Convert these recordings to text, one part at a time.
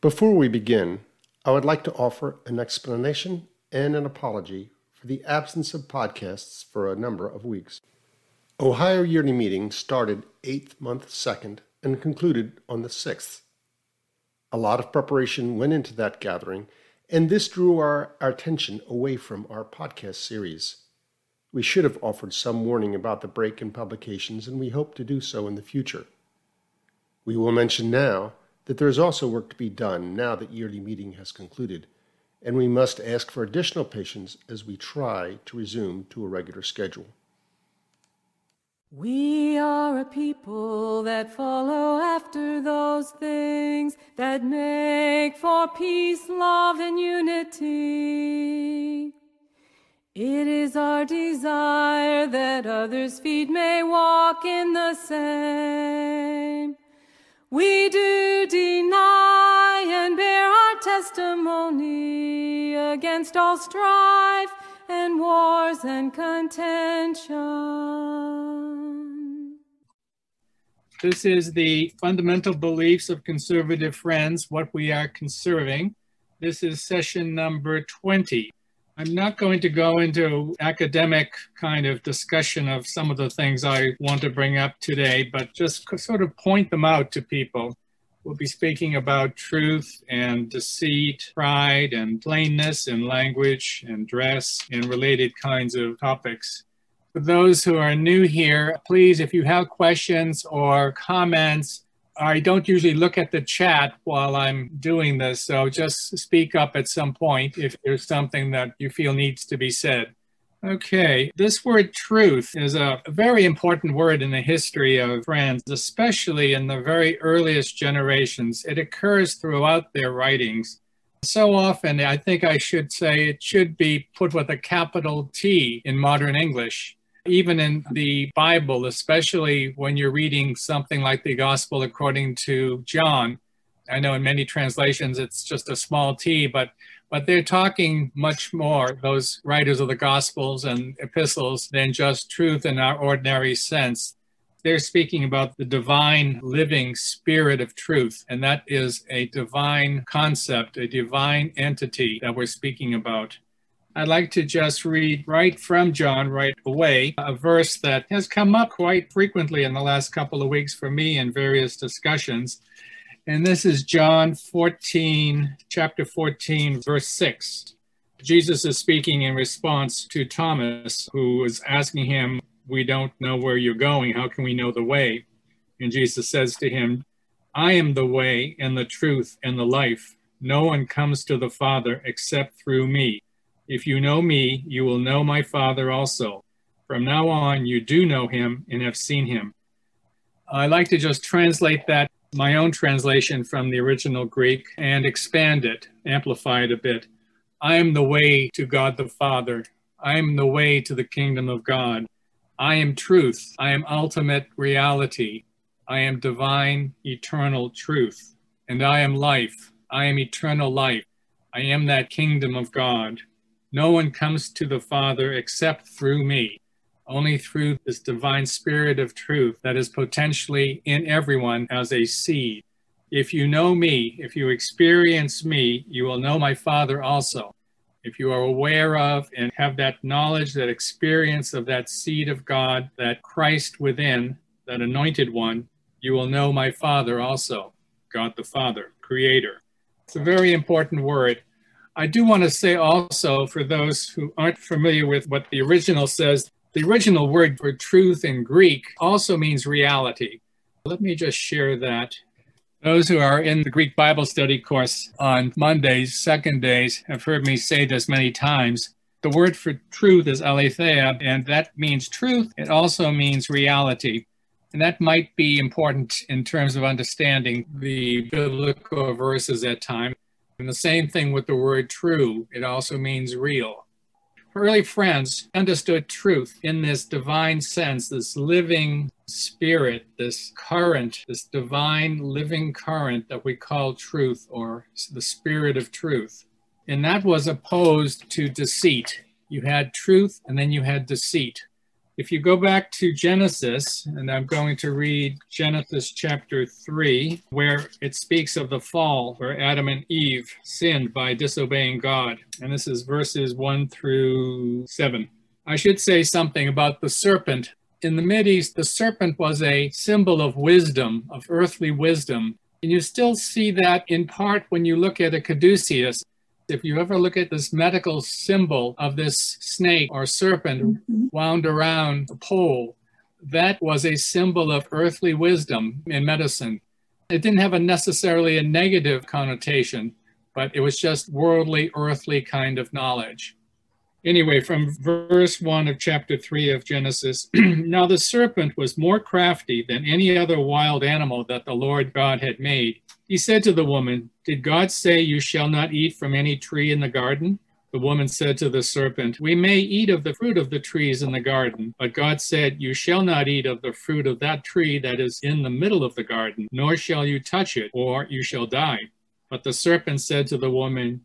Before we begin, I would like to offer an explanation and an apology for the absence of podcasts for a number of weeks. Ohio Yearly Meeting started 8th month 2nd and concluded on the 6th. A lot of preparation went into that gathering, and this drew our, our attention away from our podcast series. We should have offered some warning about the break in publications, and we hope to do so in the future. We will mention now that there is also work to be done now that yearly meeting has concluded, and we must ask for additional patience as we try to resume to a regular schedule. We are a people that follow after those things that make for peace, love, and unity. It is our desire that others' feet may walk in the same. We do deny and bear our testimony against all strife and wars and contention. This is the fundamental beliefs of conservative friends, what we are conserving. This is session number 20. I'm not going to go into academic kind of discussion of some of the things I want to bring up today, but just sort of point them out to people. We'll be speaking about truth and deceit, pride and plainness in language and dress and related kinds of topics. For those who are new here, please, if you have questions or comments, I don't usually look at the chat while I'm doing this, so just speak up at some point if there's something that you feel needs to be said. Okay, this word truth is a very important word in the history of friends, especially in the very earliest generations. It occurs throughout their writings. So often, I think I should say it should be put with a capital T in modern English even in the Bible, especially when you're reading something like the Gospel according to John. I know in many translations it's just a small t, but but they're talking much more, those writers of the Gospels and epistles, than just truth in our ordinary sense. They're speaking about the divine living spirit of truth, and that is a divine concept, a divine entity that we're speaking about. I'd like to just read right from John right away, a verse that has come up quite frequently in the last couple of weeks for me in various discussions. And this is John 14, chapter 14, verse 6. Jesus is speaking in response to Thomas, who was asking him, We don't know where you're going. How can we know the way? And Jesus says to him, I am the way and the truth and the life. No one comes to the Father except through me. If you know me, you will know my Father also. From now on, you do know him and have seen him. I like to just translate that, my own translation from the original Greek, and expand it, amplify it a bit. I am the way to God the Father. I am the way to the kingdom of God. I am truth. I am ultimate reality. I am divine, eternal truth. And I am life. I am eternal life. I am that kingdom of God. No one comes to the Father except through me, only through this divine spirit of truth that is potentially in everyone as a seed. If you know me, if you experience me, you will know my Father also. If you are aware of and have that knowledge, that experience of that seed of God, that Christ within, that anointed one, you will know my Father also, God the Father, Creator. It's a very important word. I do want to say also, for those who aren't familiar with what the original says, the original word for truth in Greek also means reality. Let me just share that. Those who are in the Greek Bible study course on Mondays, second days, have heard me say this many times. The word for truth is aletheia, and that means truth. It also means reality. And that might be important in terms of understanding the biblical verses at times. And the same thing with the word true, it also means real. Early friends understood truth in this divine sense, this living spirit, this current, this divine living current that we call truth or the spirit of truth. And that was opposed to deceit. You had truth and then you had deceit. If you go back to Genesis, and I'm going to read Genesis chapter 3, where it speaks of the fall, where Adam and Eve sinned by disobeying God. And this is verses 1 through 7. I should say something about the serpent. In the Mideast, the serpent was a symbol of wisdom, of earthly wisdom. And you still see that in part when you look at a caduceus. If you ever look at this medical symbol of this snake or serpent mm-hmm. wound around a pole, that was a symbol of earthly wisdom in medicine. It didn't have a necessarily a negative connotation, but it was just worldly, earthly kind of knowledge. Anyway, from verse 1 of chapter 3 of Genesis Now the serpent was more crafty than any other wild animal that the Lord God had made. He said to the woman, Did God say you shall not eat from any tree in the garden? The woman said to the serpent, We may eat of the fruit of the trees in the garden, but God said, You shall not eat of the fruit of that tree that is in the middle of the garden, nor shall you touch it, or you shall die. But the serpent said to the woman,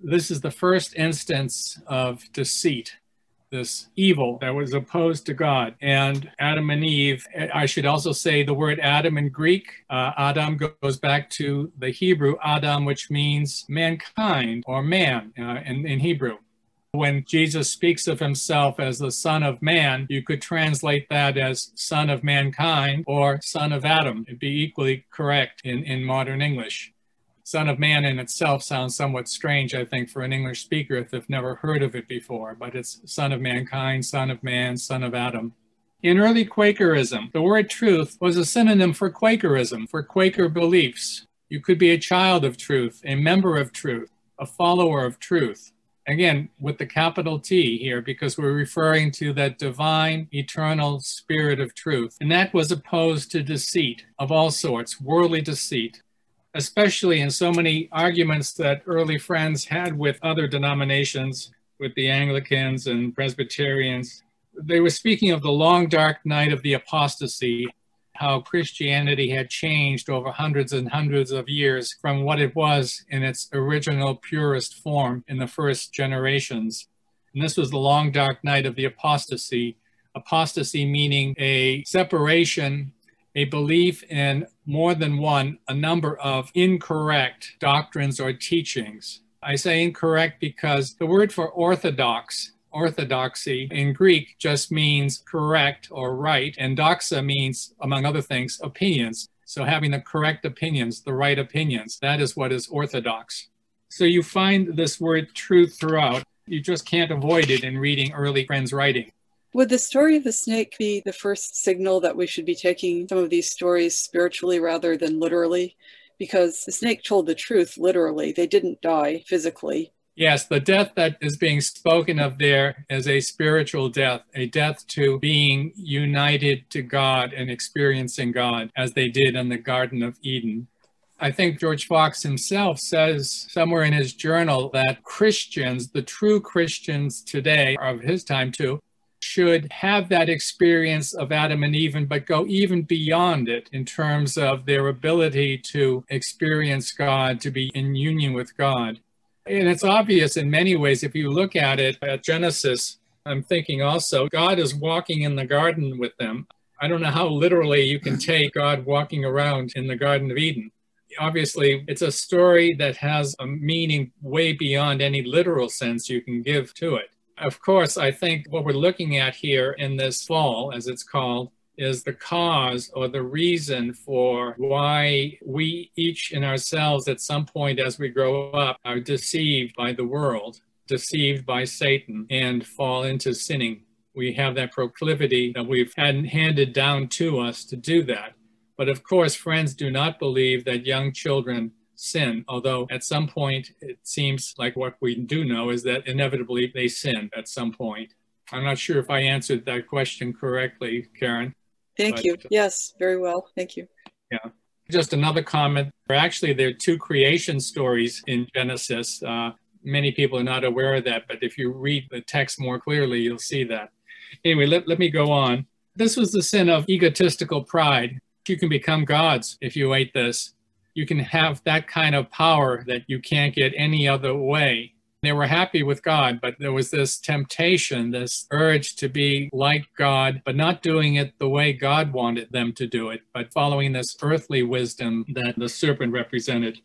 This is the first instance of deceit, this evil that was opposed to God. And Adam and Eve, I should also say the word Adam in Greek, uh, Adam goes back to the Hebrew Adam, which means mankind or man uh, in, in Hebrew. When Jesus speaks of himself as the Son of Man, you could translate that as Son of Mankind or Son of Adam. It'd be equally correct in, in modern English. Son of Man in itself sounds somewhat strange, I think, for an English speaker if they've never heard of it before, but it's Son of Mankind, Son of Man, Son of Adam. In early Quakerism, the word truth was a synonym for Quakerism, for Quaker beliefs. You could be a child of truth, a member of truth, a follower of truth. Again, with the capital T here, because we're referring to that divine, eternal spirit of truth. And that was opposed to deceit of all sorts, worldly deceit, especially in so many arguments that early friends had with other denominations, with the Anglicans and Presbyterians. They were speaking of the long dark night of the apostasy, how Christianity had changed over hundreds and hundreds of years from what it was in its original purest form in the first generations. And this was the long dark night of the apostasy. Apostasy meaning a separation a belief in more than one, a number of incorrect doctrines or teachings. I say incorrect because the word for orthodox, orthodoxy in Greek just means correct or right, and doxa means, among other things, opinions. So having the correct opinions, the right opinions, that is what is orthodox. So you find this word truth throughout. You just can't avoid it in reading early friends' writing. Would the story of the snake be the first signal that we should be taking some of these stories spiritually rather than literally? Because the snake told the truth literally, they didn't die physically. Yes, the death that is being spoken of there is a spiritual death, a death to being united to God and experiencing God as they did in the Garden of Eden. I think George Fox himself says somewhere in his journal that Christians, the true Christians today, of his time too, should have that experience of Adam and Eve, but go even beyond it in terms of their ability to experience God, to be in union with God. And it's obvious in many ways if you look at it at Genesis. I'm thinking also, God is walking in the garden with them. I don't know how literally you can take God walking around in the Garden of Eden. Obviously, it's a story that has a meaning way beyond any literal sense you can give to it. Of course, I think what we're looking at here in this fall, as it's called, is the cause or the reason for why we each in ourselves at some point as we grow up are deceived by the world, deceived by Satan, and fall into sinning. We have that proclivity that we've had handed down to us to do that. But of course, friends do not believe that young children sin, although at some point it seems like what we do know is that inevitably they sin at some point. I'm not sure if I answered that question correctly, Karen. Thank But- you. Yes, very well. Thank you. Yeah. Just another comment. Actually, there are two creation stories in Genesis. Uh, many people are not aware of that, but if you read the text more clearly, you'll see that. Anyway, let, let me go on. This was the sin of egotistical pride. You can become gods if you ate this. You can have that kind of power that you can't get any other way. They were happy with God, but there was this temptation, this urge to be like God, but not doing it the way God wanted them to do it, but following this earthly wisdom that the serpent represented.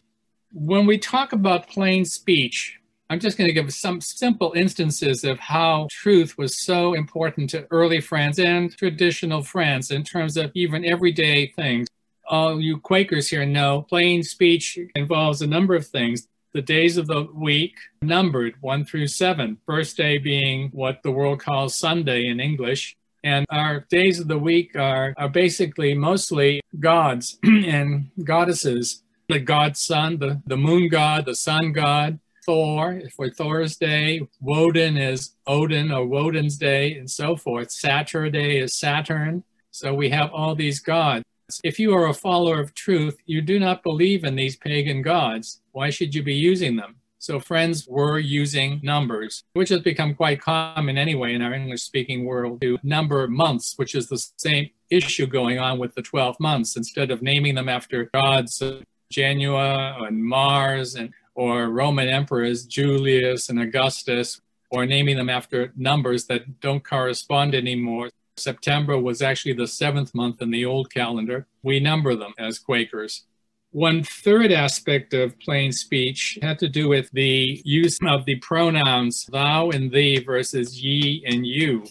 When we talk about plain speech, I'm just going to give some simple instances of how truth was so important to early friends and traditional friends in terms of even everyday things. All you Quakers here know plain speech involves a number of things the days of the week numbered one through seven, first day being what the world calls Sunday in English. And our days of the week are, are basically mostly gods and goddesses. The god sun, the, the moon god, the sun god, Thor for Thor's day, Woden is Odin or Woden's day, and so forth. Saturday is Saturn. So we have all these gods. If you are a follower of truth, you do not believe in these pagan gods. Why should you be using them? So friends were using numbers, which has become quite common anyway in our English speaking world to number months, which is the same issue going on with the 12 months. Instead of naming them after gods, Janus and Mars and or Roman emperors, Julius and Augustus, or naming them after numbers that don't correspond anymore. September was actually the seventh month in the old calendar. We number them as Quakers. One third aspect of plain speech had to do with the use of the pronouns thou and thee versus ye and you.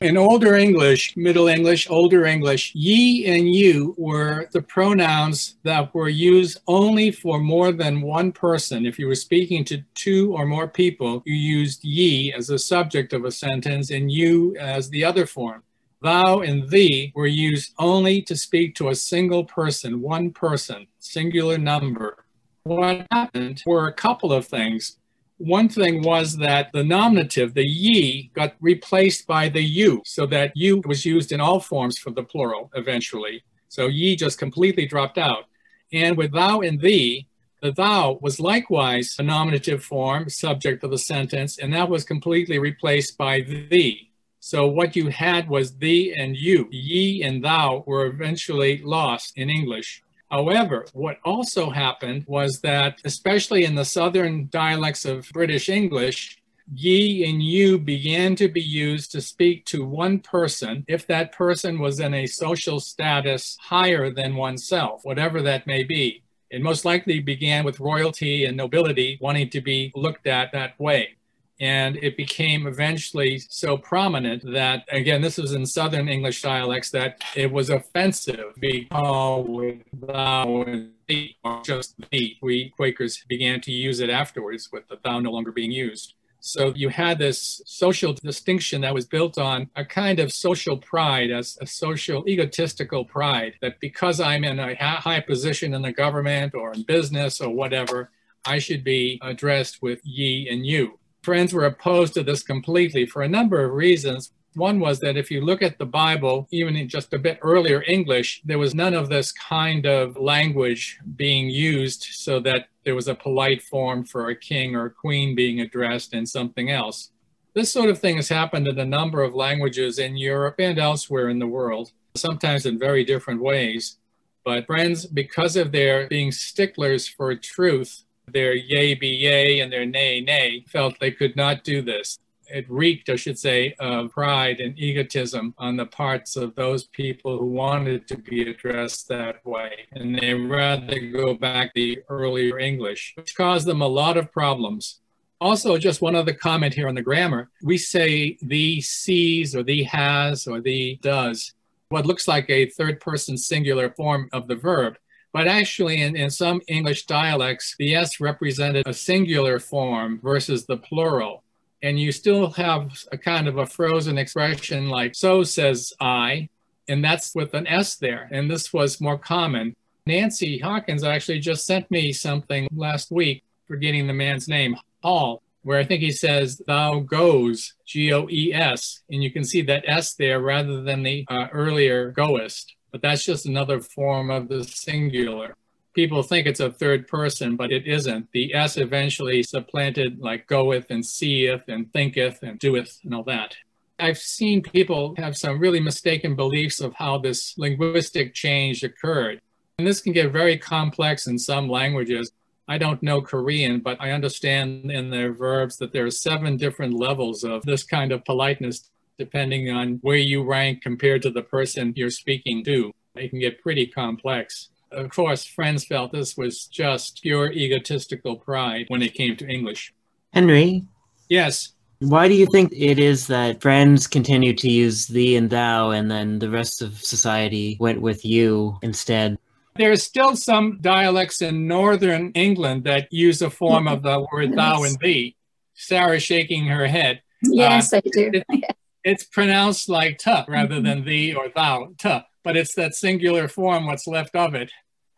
In older English, Middle English, Older English, ye and you were the pronouns that were used only for more than one person. If you were speaking to two or more people, you used ye as the subject of a sentence and you as the other form. Thou and thee were used only to speak to a single person, one person, singular number. What happened were a couple of things. One thing was that the nominative, the ye, got replaced by the you, so that you was used in all forms for the plural eventually. So ye just completely dropped out. And with thou and thee, the thou was likewise a nominative form, subject of the sentence, and that was completely replaced by thee. So what you had was thee and you. Ye and thou were eventually lost in English. However, what also happened was that, especially in the southern dialects of British English, ye and you began to be used to speak to one person if that person was in a social status higher than oneself, whatever that may be. It most likely began with royalty and nobility wanting to be looked at that way. And it became eventually so prominent that, again, this was in Southern English dialects, that it was offensive to be called with thou and thee, or just thee. We Quakers began to use it afterwards with the thou no longer being used. So you had this social distinction that was built on a kind of social pride, as a social egotistical pride, that because I'm in a high position in the government or in business or whatever, I should be addressed with ye and you. Friends were opposed to this completely for a number of reasons. One was that if you look at the Bible, even in just a bit earlier English, there was none of this kind of language being used so that there was a polite form for a king or a queen being addressed and something else. This sort of thing has happened in a number of languages in Europe and elsewhere in the world, sometimes in very different ways. But friends, because of their being sticklers for truth, their yea be yea and their nay nay, felt they could not do this. It reeked, I should say, of pride and egotism on the parts of those people who wanted to be addressed that way. And they rather go back to the earlier English, which caused them a lot of problems. Also, just one other comment here on the grammar. We say thee sees or thee has or thee does, what looks like a third person singular form of the verb. But actually, in, in some English dialects, the S represented a singular form versus the plural. And you still have a kind of a frozen expression like, so says I, and that's with an S there. And this was more common. Nancy Hawkins actually just sent me something last week, forgetting the man's name, Hall. where I think he says, Thou goes, G O E S, and you can see that S there rather than the uh, earlier goest. But that's just another form of the singular. People think it's a third person, but it isn't. The S eventually supplanted like goeth and seeth and thinketh and doeth and all that. I've seen people have some really mistaken beliefs of how this linguistic change occurred. And this can get very complex in some languages. I don't know Korean, but I understand in their verbs that there are seven different levels of this kind of politeness, depending on where you rank compared to the person you're speaking to. It can get pretty complex. Of course, friends felt this was just pure egotistical pride when it came to English. Henry, Yes, why do you think it is that friends continue to use thee and thou, and then the rest of society went with you instead? There are still some dialects in northern England that use a form of the word thou and thee. Sarah shaking her head. Yes, uh, I do. it- It's pronounced like tuh rather mm-hmm. than thee or thou, tuh, but it's that singular form, what's left of it.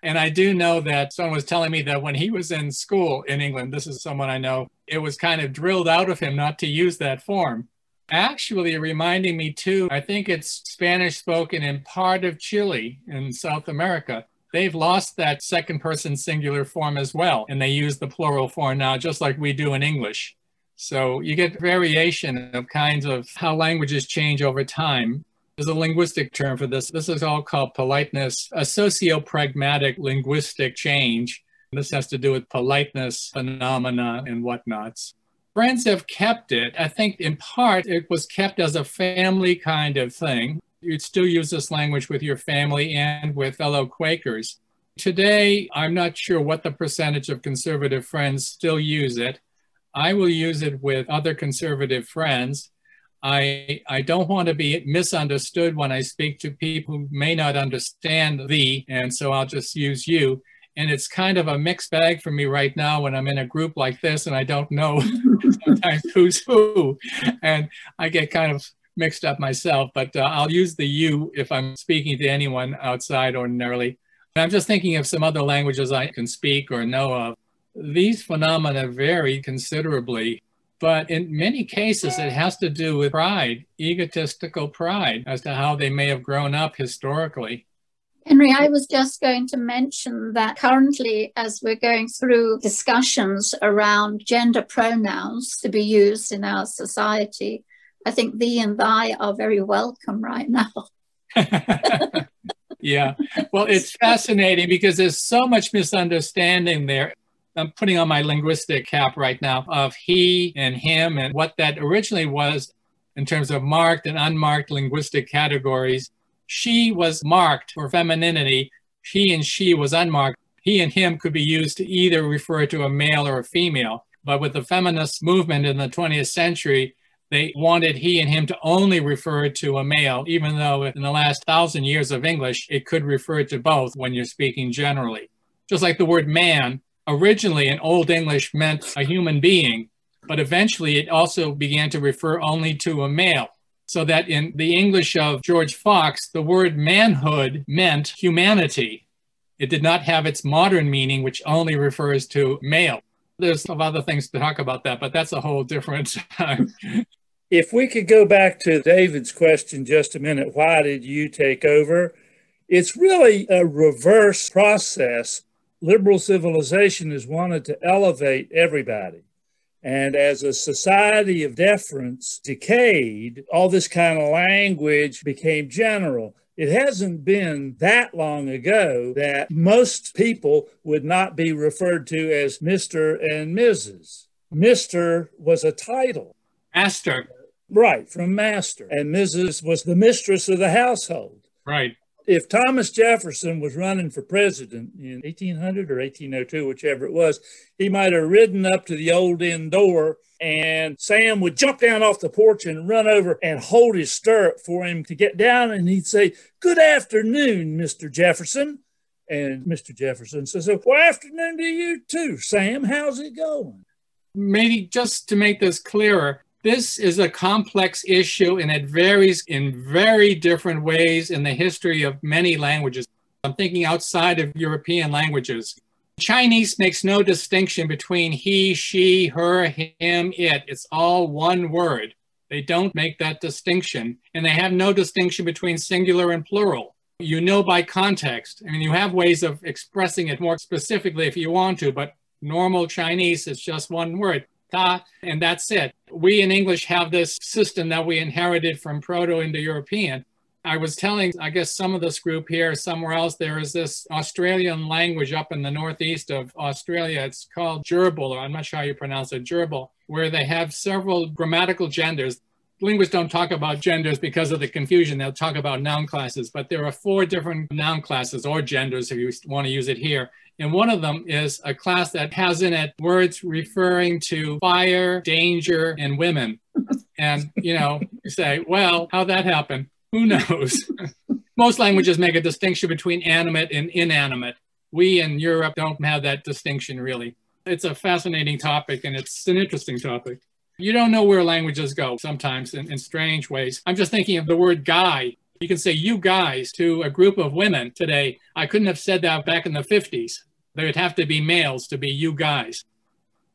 And I do know that someone was telling me that when he was in school in England, this is someone I know, it was kind of drilled out of him not to use that form. Actually, reminding me too, I think it's Spanish spoken in part of Chile in South America. They've lost that second person singular form as well, and they use the plural form now, just like we do in English. So you get variation of kinds of how languages change over time. There's a linguistic term for this. This is all called politeness, a socio-pragmatic linguistic change. This has to do with politeness, phenomena, and whatnots. Friends have kept it. I think in part it was kept as a family kind of thing. You'd still use this language with your family and with fellow Quakers. Today, I'm not sure what the percentage of conservative friends still use it. I will use it with other conservative friends. I, I don't want to be misunderstood when I speak to people who may not understand thee, and so I'll just use you. And it's kind of a mixed bag for me right now when I'm in a group like this and I don't know sometimes who's who. And I get kind of mixed up myself, but uh, I'll use the you if I'm speaking to anyone outside ordinarily. I'm just thinking of some other languages I can speak or know of. These phenomena vary considerably, but in many cases, it has to do with pride, egotistical pride, as to how they may have grown up historically. Henry, I was just going to mention that currently, as we're going through discussions around gender pronouns to be used in our society, I think thee and thy are very welcome right now. yeah. Well, it's fascinating because there's so much misunderstanding there. I'm putting on my linguistic cap right now of he and him and what that originally was in terms of marked and unmarked linguistic categories. She was marked for femininity, he and she was unmarked. He and him could be used to either refer to a male or a female. But with the feminist movement in the 20th century, they wanted he and him to only refer to a male, even though in the last thousand years of English, it could refer to both when you're speaking generally. Just like the word man originally in Old English meant a human being, but eventually it also began to refer only to a male. So that in the English of George Fox, the word manhood meant humanity. It did not have its modern meaning, which only refers to male. There's some other things to talk about that, but that's a whole different. If we could go back to David's question just a minute, why did you take over? It's really a reverse process. Liberal civilization has wanted to elevate everybody. And as a society of deference decayed, all this kind of language became general. It hasn't been that long ago that most people would not be referred to as Mr. and Mrs. Mr. was a title. Master. Right, from master. And Mrs. was the mistress of the household. Right. If Thomas Jefferson was running for president in 1800 or 1802, whichever it was, he might have ridden up to the old inn door and Sam would jump down off the porch and run over and hold his stirrup for him to get down. And he'd say, Good afternoon, Mr. Jefferson. And Mr. Jefferson says, oh, Well, afternoon to you too, Sam. How's it going? Maybe just to make this clearer, this is a complex issue and it varies in very different ways in the history of many languages. I'm thinking outside of European languages. Chinese makes no distinction between he, she, her, him, it. It's all one word. They don't make that distinction. And they have no distinction between singular and plural. You know by context. I mean, you have ways of expressing it more specifically if you want to, but normal Chinese is just one word, ta, and that's it. We in English have this system that we inherited from Proto Indo European. I was telling, I guess, some of this group here, somewhere else, there is this Australian language up in the northeast of Australia. It's called Dyirbal, or I'm not sure how you pronounce it, Dyirbal, where they have several grammatical genders. Linguists don't talk about genders because of the confusion. They'll talk about noun classes, but there are four different noun classes or genders if you want to use it here. And one of them is a class that has in it words referring to fire, danger, and women. And, you know, you say, well, how'd that happen? Who knows? Most languages make a distinction between animate and inanimate. We in Europe don't have that distinction really. It's a fascinating topic and it's an interesting topic. You don't know where languages go sometimes in, in strange ways. I'm just thinking of the word guy. You can say you guys to a group of women today. I couldn't have said that back in the 50s. There would have to be males to be you guys.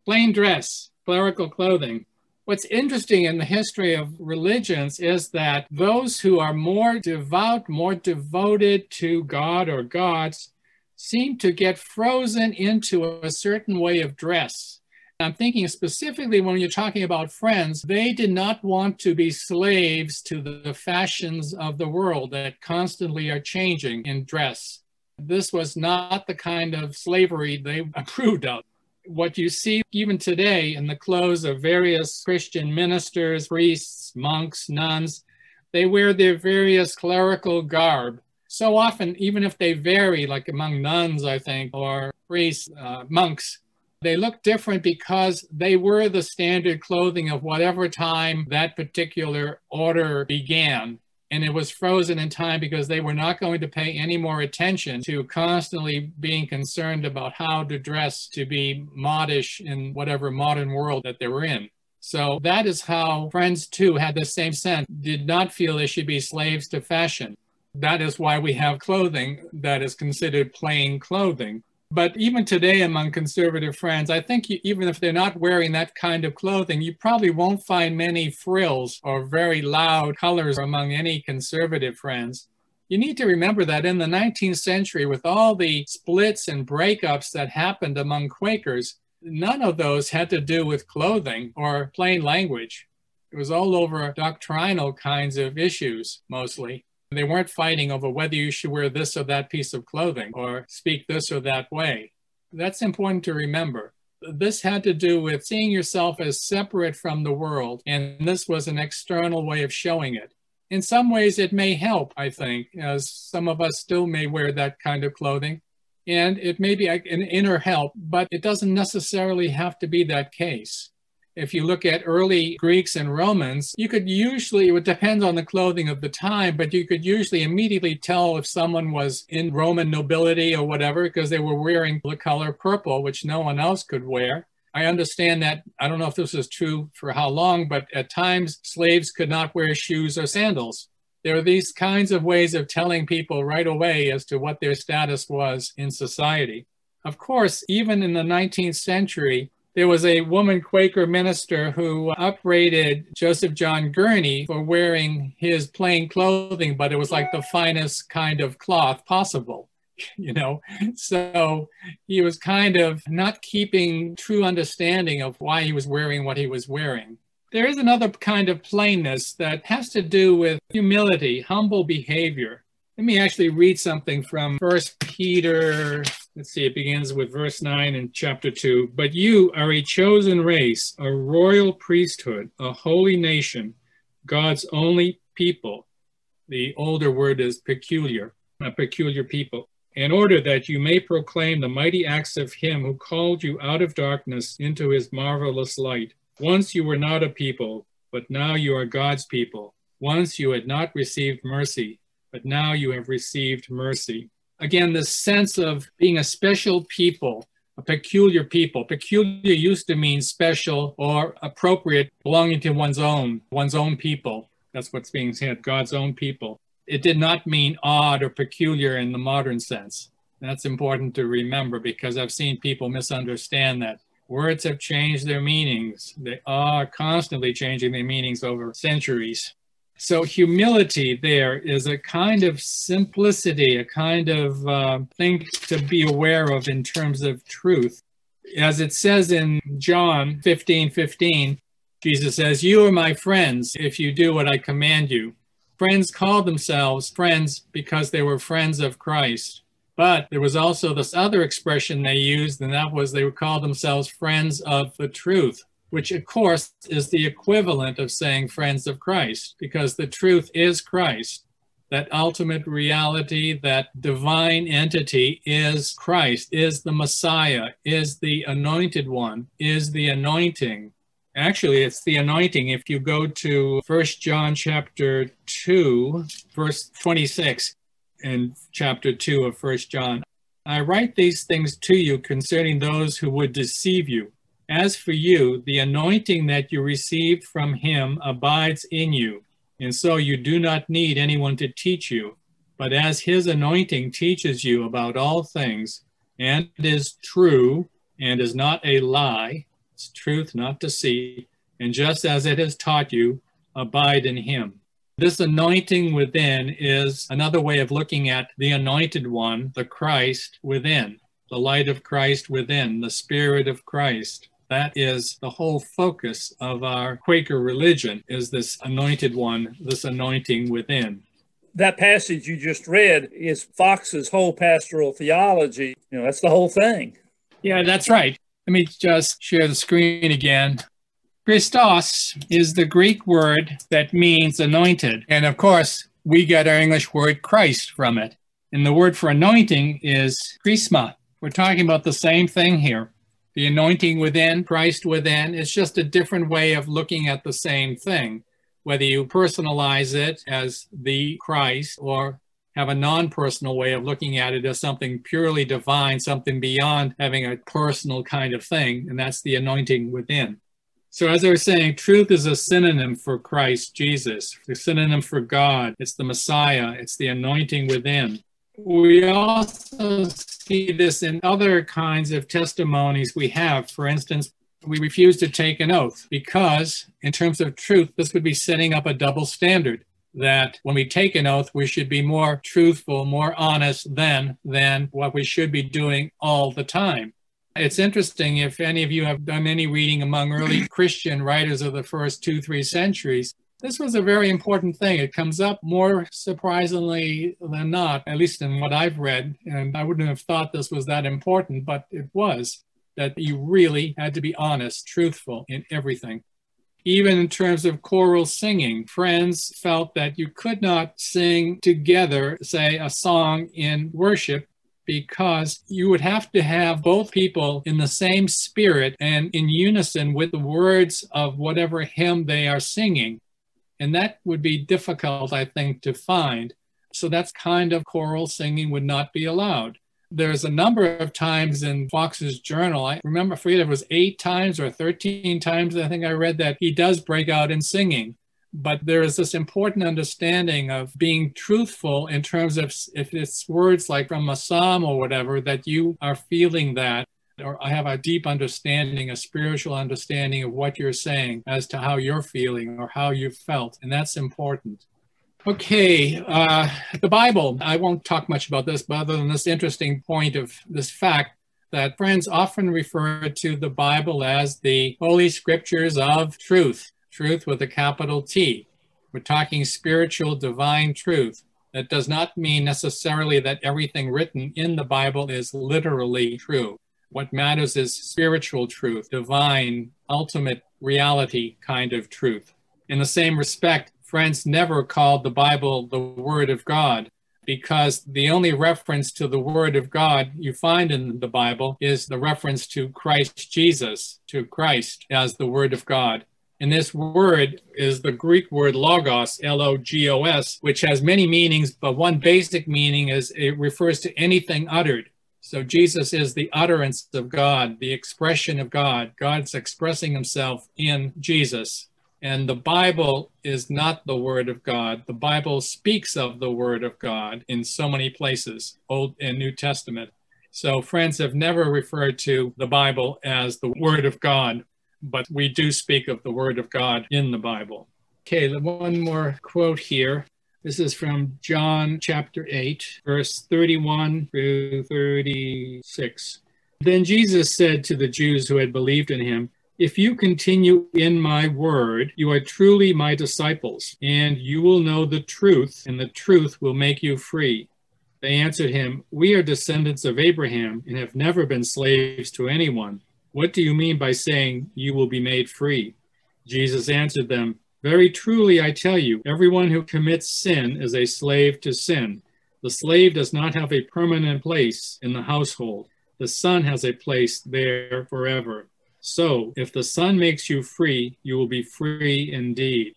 Plain dress, clerical clothing, What's interesting in the history of religions is that those who are more devout, more devoted to God or gods, seem to get frozen into a certain way of dress. I'm thinking specifically when you're talking about friends, they did not want to be slaves to the fashions of the world that constantly are changing in dress. This was not the kind of slavery they approved of what you see even today in the clothes of various Christian ministers, priests, monks, nuns, they wear their various clerical garb. So often, even if they vary, like among nuns, I think, or priests, uh, monks, they look different because they were the standard clothing of whatever time that particular order began and it was frozen in time because they were not going to pay any more attention to constantly being concerned about how to dress to be modish in whatever modern world that they were in. So that is how friends too had the same sense, did not feel they should be slaves to fashion. That is why we have clothing that is considered plain clothing. But even today, among conservative friends, I think you, even if they're not wearing that kind of clothing, you probably won't find many frills or very loud colors among any conservative friends. You need to remember that in the 19th century, with all the splits and breakups that happened among Quakers, none of those had to do with clothing or plain language. It was all over doctrinal kinds of issues, mostly. They weren't fighting over whether you should wear this or that piece of clothing or speak this or that way. That's important to remember. This had to do with seeing yourself as separate from the world, and this was an external way of showing it. In some ways, it may help, I think, as some of us still may wear that kind of clothing. And it may be an inner help, but it doesn't necessarily have to be that case if you look at early Greeks and Romans, you could usually, it would depend on the clothing of the time, but you could usually immediately tell if someone was in Roman nobility or whatever, because they were wearing the color purple, which no one else could wear. I understand that, I don't know if this is true for how long, but at times slaves could not wear shoes or sandals. There are these kinds of ways of telling people right away as to what their status was in society. Of course, even in the 19th century, there was a woman Quaker minister who uh, upbraided Joseph John Gurney for wearing his plain clothing, but it was like the finest kind of cloth possible, you know? So he was kind of not keeping true understanding of why he was wearing what he was wearing. There is another kind of plainness that has to do with humility, humble behavior. Let me actually read something from First Peter let's see, it begins with verse 9 in chapter 2. But you are a chosen race, a royal priesthood, a holy nation, God's only people. The older word is peculiar, a peculiar people. In order that you may proclaim the mighty acts of him who called you out of darkness into his marvelous light. Once you were not a people, but now you are God's people. Once you had not received mercy, but now you have received mercy again, this sense of being a special people, a peculiar people. Peculiar used to mean special or appropriate, belonging to one's own, one's own people. That's what's being said, God's own people. It did not mean odd or peculiar in the modern sense. That's important to remember because I've seen people misunderstand that. Words have changed their meanings. They are constantly changing their meanings over centuries. So, humility there is a kind of simplicity, a kind of uh, thing to be aware of in terms of truth. As it says in John 15 15, Jesus says, You are my friends if you do what I command you. Friends called themselves friends because they were friends of Christ. But there was also this other expression they used, and that was they would call themselves friends of the truth, which of course is the equivalent of saying friends of Christ, because the truth is Christ. That ultimate reality, that divine entity is Christ, is the Messiah, is the anointed one, is the anointing. Actually, it's the anointing. If you go to First John chapter 2, verse 26, in chapter 2 of First John. I write these things to you concerning those who would deceive you. As for you, the anointing that you received from him abides in you, and so you do not need anyone to teach you. But as his anointing teaches you about all things, and is true, and is not a lie, it's truth, not deceit, and just as it has taught you, abide in him. This anointing within is another way of looking at the anointed one, the Christ within, the light of Christ within, the Spirit of Christ. That is the whole focus of our Quaker religion is this anointed one, this anointing within. That passage you just read is Fox's whole pastoral theology. You know, that's the whole thing. Yeah, that's right. Let me just share the screen again. Christos is the Greek word that means anointed. And of course, we get our English word Christ from it. And the word for anointing is chrisma. We're talking about the same thing here. The anointing within, Christ within, is just a different way of looking at the same thing. Whether you personalize it as the Christ or have a non personal way of looking at it as something purely divine, something beyond having a personal kind of thing, and that's the anointing within. So, as I was saying, truth is a synonym for Christ Jesus, the synonym for God. It's the Messiah, it's the anointing within. We also see this in other kinds of testimonies we have. For instance, we refuse to take an oath because, in terms of truth, this would be setting up a double standard. That when we take an oath, we should be more truthful, more honest than than what we should be doing all the time. It's interesting if any of you have done any reading among early Christian writers of the first two, three centuries. This was a very important thing. It comes up more surprisingly than not, at least in what I've read. And I wouldn't have thought this was that important, but it was that you really had to be honest, truthful in everything. Even in terms of choral singing, friends felt that you could not sing together, say, a song in worship because you would have to have both people in the same spirit and in unison with the words of whatever hymn they are singing. And that would be difficult, I think, to find. So that's kind of choral singing would not be allowed. There's a number of times in Fox's journal, I remember, I forget if it was eight times or 13 times, I think I read that he does break out in singing but there is this important understanding of being truthful in terms of if it's words like from a psalm or whatever that you are feeling that or I have a deep understanding, a spiritual understanding of what you're saying as to how you're feeling or how you felt. And that's important. Okay, uh, the Bible. I won't talk much about this, but other than this interesting point of this fact that friends often refer to the Bible as the Holy Scriptures of truth truth with a capital T. We're talking spiritual divine truth. That does not mean necessarily that everything written in the Bible is literally true. What matters is spiritual truth, divine, ultimate reality kind of truth. In the same respect, friends never called the Bible the Word of God because the only reference to the Word of God you find in the Bible is the reference to Christ Jesus, to Christ as the Word of God. And this word is the Greek word logos, L O G O S, which has many meanings, but one basic meaning is it refers to anything uttered. So Jesus is the utterance of God, the expression of God. God's expressing himself in Jesus. And the Bible is not the Word of God. The Bible speaks of the Word of God in so many places, Old and New Testament. So friends have never referred to the Bible as the Word of God, but we do speak of the Word of God in the Bible. Okay, one more quote here. This is from John chapter 8, verse 31 through 36. Then Jesus said to the Jews who had believed in him, If you continue in my word, you are truly my disciples, and you will know the truth, and the truth will make you free. They answered him, We are descendants of Abraham and have never been slaves to anyone. What do you mean by saying you will be made free? Jesus answered them, very truly, I tell you, everyone who commits sin is a slave to sin. The slave does not have a permanent place in the household. The son has a place there forever. So, if the son makes you free, you will be free indeed.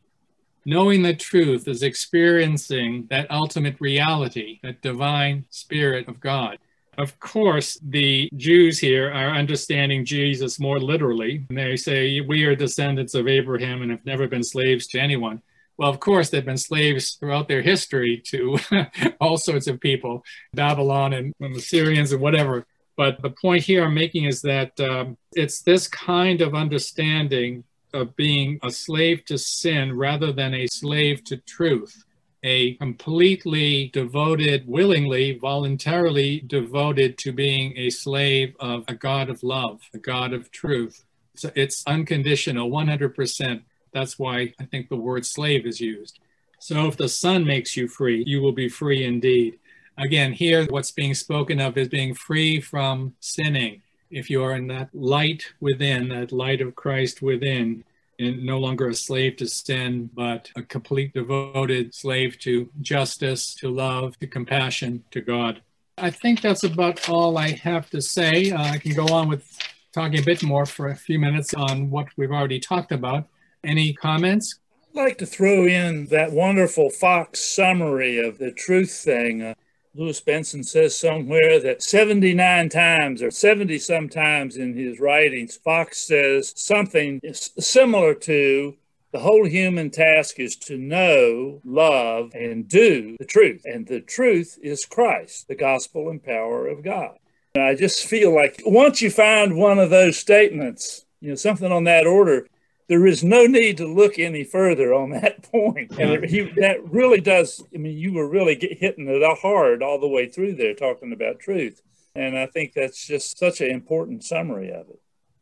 Knowing the truth is experiencing that ultimate reality, that divine spirit of God. Of course, the Jews here are understanding Jesus more literally. And They say, We are descendants of Abraham and have never been slaves to anyone. Well, of course, they've been slaves throughout their history to all sorts of people, Babylon and, and the Syrians and whatever. But the point here I'm making is that um, it's this kind of understanding of being a slave to sin rather than a slave to truth a completely devoted, willingly, voluntarily devoted to being a slave of a God of love, a God of truth. So it's unconditional, 100%. That's why I think the word slave is used. So if the Son makes you free, you will be free indeed. Again, here what's being spoken of is being free from sinning. If you are in that light within, that light of Christ within, and no longer a slave to sin, but a complete devoted slave to justice, to love, to compassion, to God. I think that's about all I have to say. Uh, I can go on with talking a bit more for a few minutes on what we've already talked about. Any comments? I'd like to throw in that wonderful Fox summary of the truth thing. Lewis Benson says somewhere that 79 times or 70 sometimes in his writings, Fox says something similar to the whole human task is to know, love, and do the truth. And the truth is Christ, the gospel and power of God. And I just feel like once you find one of those statements, you know, something on that order, there is no need to look any further on that point. And he, that really does, I mean, you were really get, hitting it hard all the way through there talking about truth. And I think that's just such an important summary of it.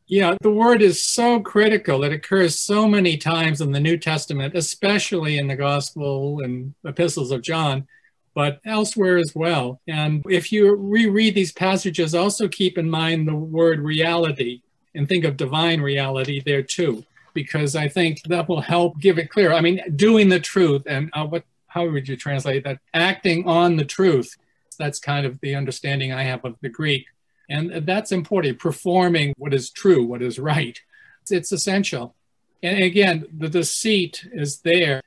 Yeah, the word is so critical. It occurs so many times in the New Testament, especially in the Gospel and epistles of John, but elsewhere as well. And if you reread these passages, also keep in mind the word reality and think of divine reality there too because I think that will help give it clear. I mean, doing the truth and uh, what, how would you translate that? Acting on the truth. That's kind of the understanding I have of the Greek. And that's important. Performing what is true, what is right. It's, essential. And again, the deceit is there.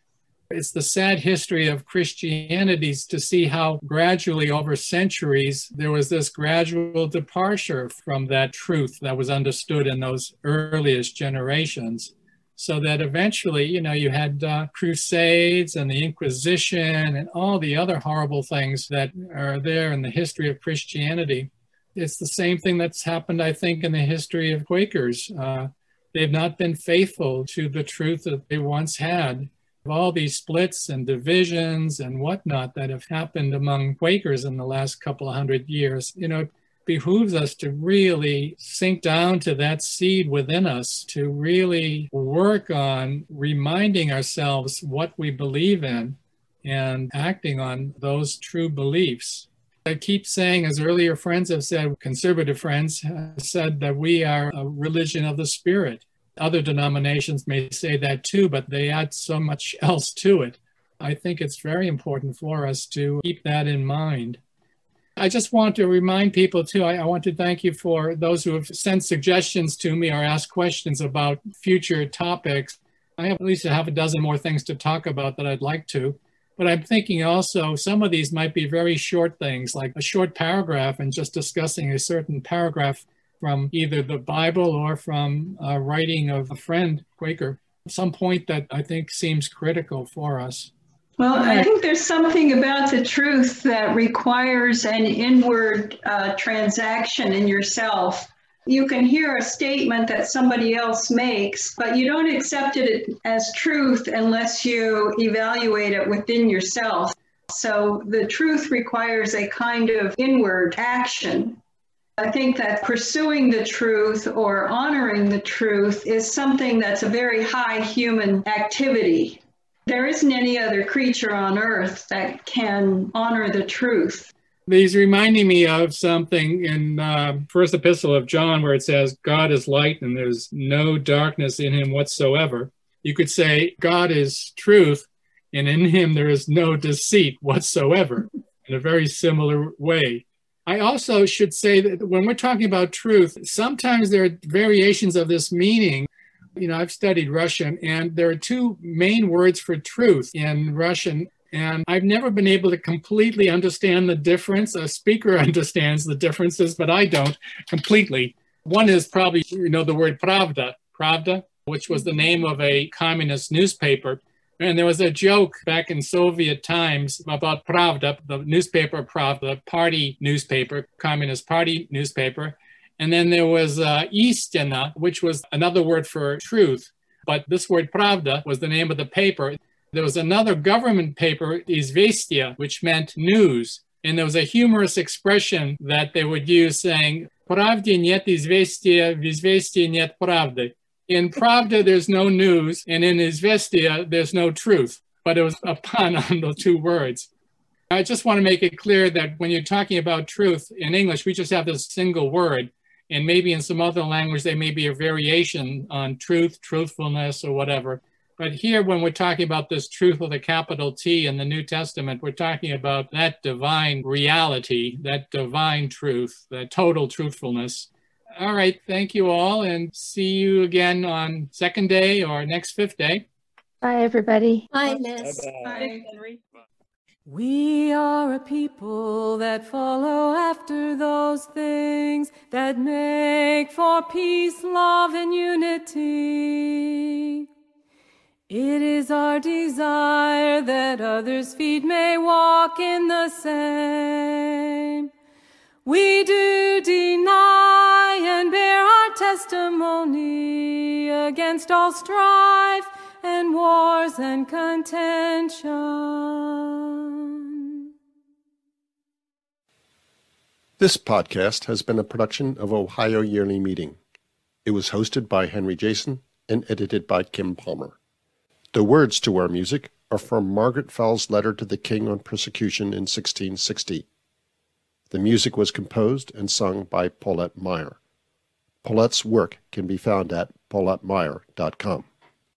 It's the sad history of Christianity to see how gradually over centuries there was this gradual departure from that truth that was understood in those earliest generations so that eventually, you know, you had uh, crusades and the Inquisition and all the other horrible things that are there in the history of Christianity. It's the same thing that's happened, I think, in the history of Quakers. Uh, they've not been faithful to the truth that they once had. All these splits and divisions and whatnot that have happened among Quakers in the last couple of hundred years, you know, behooves us to really sink down to that seed within us, to really work on reminding ourselves what we believe in and acting on those true beliefs. I keep saying, as earlier friends have said, conservative friends have said that we are a religion of the spirit. Other denominations may say that too, but they add so much else to it. I think it's very important for us to keep that in mind. I just want to remind people too, I, I, want to thank you for those who have sent suggestions to me or asked questions about future topics. I have at least a half a dozen more things to talk about that I'd like to. But I'm thinking also some of these might be very short things, like a short paragraph and just discussing a certain paragraph from either the Bible or from a writing of a friend, Quaker, some point that I think seems critical for us. Well, I think there's something about the truth that requires an inward uh, transaction in yourself. You can hear a statement that somebody else makes, but you don't accept it as truth unless you evaluate it within yourself. So the truth requires a kind of inward action. I think that pursuing the truth or honoring the truth is something that's a very high human activity. There isn't any other creature on earth that can honor the truth. He's reminding me of something in uh, First Epistle of John, where it says, "God is light, and there's no darkness in Him whatsoever." You could say, "God is truth, and in Him there is no deceit whatsoever." In a very similar way, I also should say that when we're talking about truth, sometimes there are variations of this meaning. You know, I've studied Russian, and there are two main words for truth in Russian. And I've never been able to completely understand the difference. A speaker understands the differences, but I don't completely. One is probably, you know, the word pravda, pravda, which was the name of a communist newspaper. And there was a joke back in Soviet times about Pravda, the newspaper Pravda, party newspaper, Communist Party newspaper. And then there was uh, Istina, which was another word for truth. But this word Pravda was the name of the paper. There was another government paper, Izvestia, which meant news. And there was a humorous expression that they would use saying, Pravdi нет известия, в известии нет правды in Pravda, there's no news, and in Izvestia, there's no truth. But it was a pun on the two words. I just want to make it clear that when you're talking about truth in English, we just have this single word. And maybe in some other language, there may be a variation on truth, truthfulness, or whatever. But here, when we're talking about this truth with a capital T in the New Testament, we're talking about that divine reality, that divine truth, that total truthfulness. All right. Thank you all and see you again on second day or next fifth day. Bye, everybody. Bye, Liz. Bye, Henry. We are a people that follow after those things that make for peace, love, and unity. It is our desire that others' feet may walk in the same. We do deny and bear our testimony against all strife and wars and contention. This podcast has been a production of Ohio Yearly Meeting. It was hosted by Henry Jason and edited by Kim Palmer. The words to our music are from Margaret Fell's letter to the king on persecution in 1660. The music was composed and sung by Paulette Meyer. Paulette's work can be found at paulettemeyer.com.